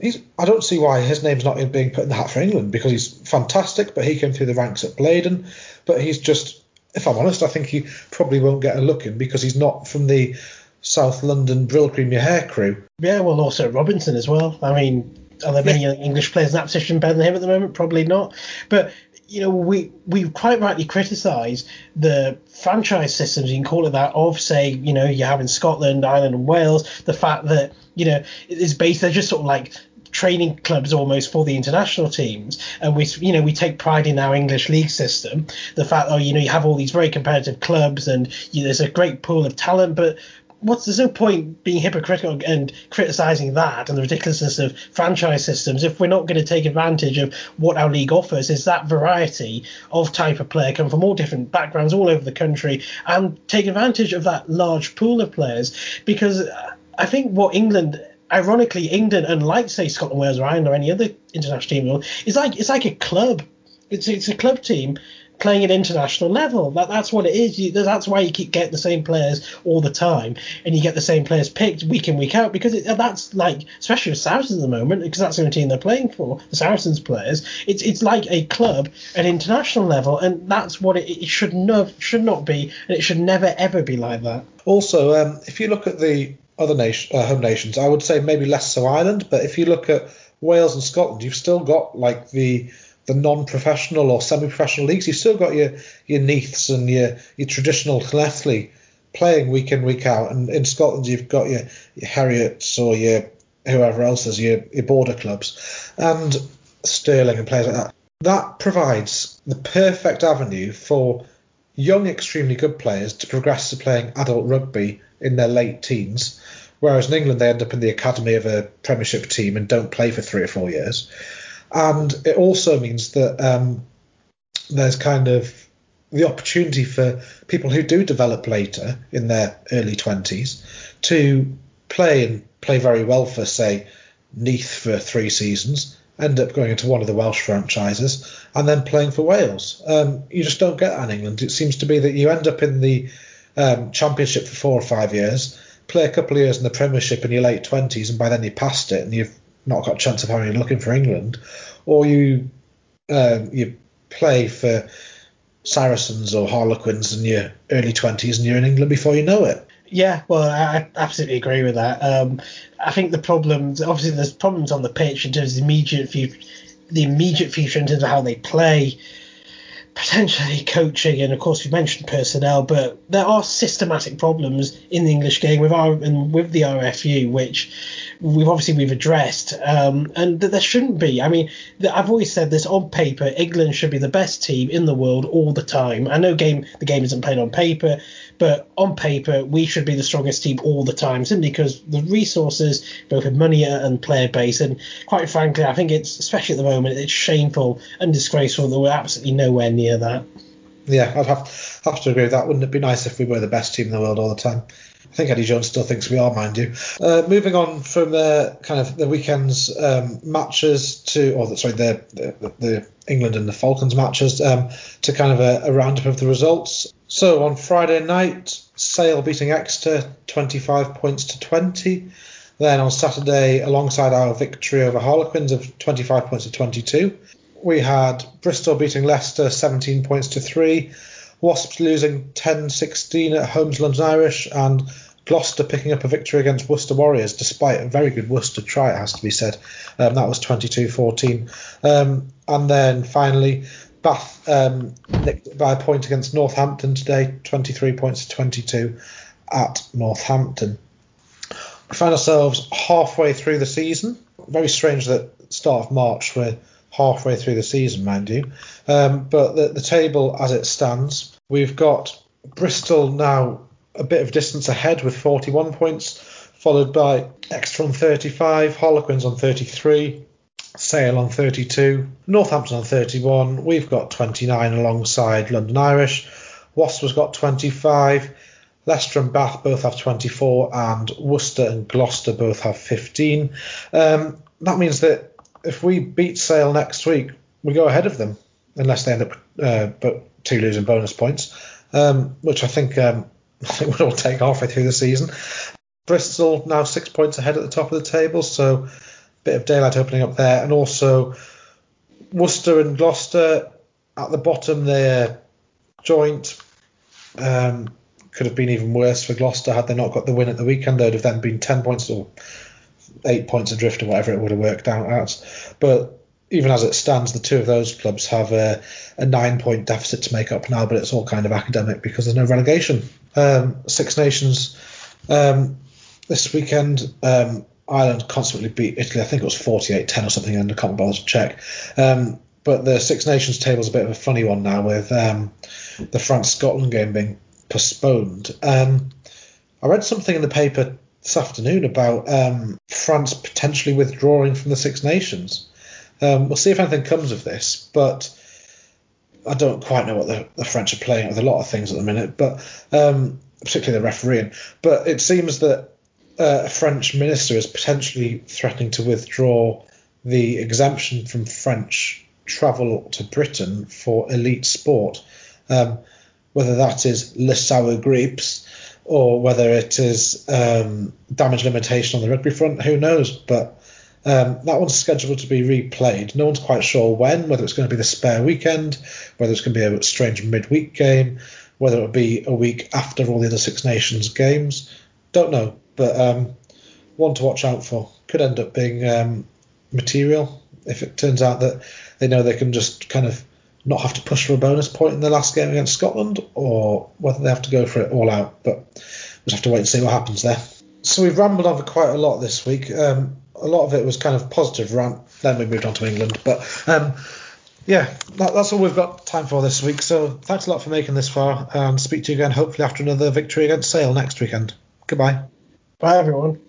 he's, I don't see why his name's not being put in the hat for England because he's fantastic, but he came through the ranks at Blaydon. But he's just, if I'm honest, I think he probably won't get a look in because he's not from the South London Brylcreem Your Hair crew. Yeah, well, also Robinson as well. I mean, are there many yeah. English players in that position better than him at the moment? Probably not. But you know, we we quite rightly criticise the franchise systems, you can call it that, of say, you know, you have in Scotland, Ireland, and Wales, the fact that you know it's based. They're just sort of like training clubs almost for the international teams. And we you know we take pride in our english league system. The fact oh you know you have all these very competitive clubs and you know, there's a great pool of talent but what's there's no point being hypocritical and criticizing that and the ridiculousness of franchise systems if we're not going to take advantage of what our league offers is that variety of type of player come from all different backgrounds all over the country and take advantage of that large pool of players. Because I think what England ironically England unlike say Scotland Wales or Ireland or any other international team is like it's like a club it's it's a club team playing at international level. That, that's what it is. You, that's why you keep getting the same players all the time, and you get the same players picked week in week out because it, that's like, especially with Saracens at the moment, because that's the only team they're playing for. The Saracens players. It's it's like a club at international level, and that's what it, it should not should not be, and it should never ever be like that. Also, um, if you look at the other nation, uh, home nations, I would say maybe less so Ireland, but if you look at Wales and Scotland, you've still got like the the non-professional or semi-professional leagues, you've still got your your Neaths and your your traditional Llanelli playing week in week out, and in Scotland you've got your, your or your whoever else is your your border clubs, and Stirling and players like that. That provides the perfect avenue for young, extremely good players to progress to playing adult rugby in their late teens. Whereas in England, they end up in the academy of a Premiership team and don't play for three or four years and it also means that um, there's kind of the opportunity for people who do develop later in their early 20s to play and play very well for, say, Neath for three seasons, end up going into one of the Welsh franchises, and then playing for Wales. Um, you just don't get that in England. It seems to be that you end up in the um, Championship for four or five years, play a couple of years in the Premiership in your late 20s, and by then you're past it and you've not got a chance of having a look in for England, or you um, you play for Saracens or Harlequins in your early twenties and you're in England before you know it. Yeah, well, I absolutely agree with that. Um, I think the problems, obviously, there's problems on the pitch in terms of the immediate future, the immediate future in terms of how they play potentially coaching, and of course you mentioned personnel, but there are systematic problems in the English game with our and with the RFU, which we've obviously we've addressed, um, and that there shouldn't be. I mean, I've always said this on paper, England should be the best team in the world all the time. I know game the game isn't played on paper, but on paper we should be the strongest team all the time, simply because the resources, both in money and player base, and quite frankly, I think it's especially at the moment it's shameful and disgraceful that we're absolutely nowhere near that. Yeah, I'd have have to agree with that. Wouldn't it be nice if we were the best team in the world all the time? I think Eddie Jones still thinks we are, mind you. Uh, moving on from the kind of the weekend's um, matches to, or the, sorry, the, the, the England and the Falcons matches um, to kind of a, a roundup of the results. So on Friday night, Sale beating Exeter 25 points to 20. Then on Saturday, alongside our victory over Harlequins of 25 points to 22, we had Bristol beating Leicester 17 points to 3, Wasps losing 10 16 at home to London Irish, and Gloucester picking up a victory against Worcester Warriors despite a very good Worcester try, it has to be said. Um, that was 22 14. Um, and then finally, Bath um, nicked by a point against Northampton today, 23 points to 22 at Northampton. We find ourselves halfway through the season. Very strange that start of March we're halfway through the season, mind you. Um, but the, the table as it stands, we've got Bristol now a bit of distance ahead with 41 points, followed by Exeter on 35, Harlequins on 33, Sale on 32, Northampton on 31. We've got 29 alongside London Irish. Wasp has got 25. Leicester and Bath both have 24, and Worcester and Gloucester both have 15. Um, that means that if we beat Sale next week, we go ahead of them, unless they end up uh, but two losing bonus points, um, which I think um, would all take halfway through the season. Bristol now six points ahead at the top of the table, so bit of daylight opening up there, and also Worcester and Gloucester at the bottom. They're joint. Um, could have been even worse for Gloucester had they not got the win at the weekend. They'd have then been 10 points or 8 points adrift or whatever it would have worked out. But even as it stands, the two of those clubs have a, a nine point deficit to make up now, but it's all kind of academic because there's no relegation. Um, Six Nations um, this weekend, um, Ireland constantly beat Italy. I think it was 48 10 or something, and I can't bother to check. Um, but the Six Nations table is a bit of a funny one now with um, the France Scotland game being postponed. Um, I read something in the paper this afternoon about um, France potentially withdrawing from the Six Nations. Um, we'll see if anything comes of this, but I don't quite know what the, the French are playing with a lot of things at the minute, but um, particularly the refereeing. But it seems that uh, a French minister is potentially threatening to withdraw the exemption from French travel to Britain for elite sport. Um, whether that is Le Sour Grapes or whether it is um, damage limitation on the rugby front, who knows? But um, that one's scheduled to be replayed. No one's quite sure when, whether it's going to be the spare weekend, whether it's going to be a strange midweek game, whether it'll be a week after all the other Six Nations games. Don't know, but um, one to watch out for. Could end up being um, material if it turns out that they know they can just kind of not have to push for a bonus point in the last game against Scotland, or whether they have to go for it all out. But we'll have to wait and see what happens there. So we've rambled on for quite a lot this week. Um, a lot of it was kind of positive rant. Then we moved on to England, but um, yeah, that, that's all we've got time for this week. So thanks a lot for making this far, and speak to you again hopefully after another victory against Sale next weekend. Goodbye. Bye everyone.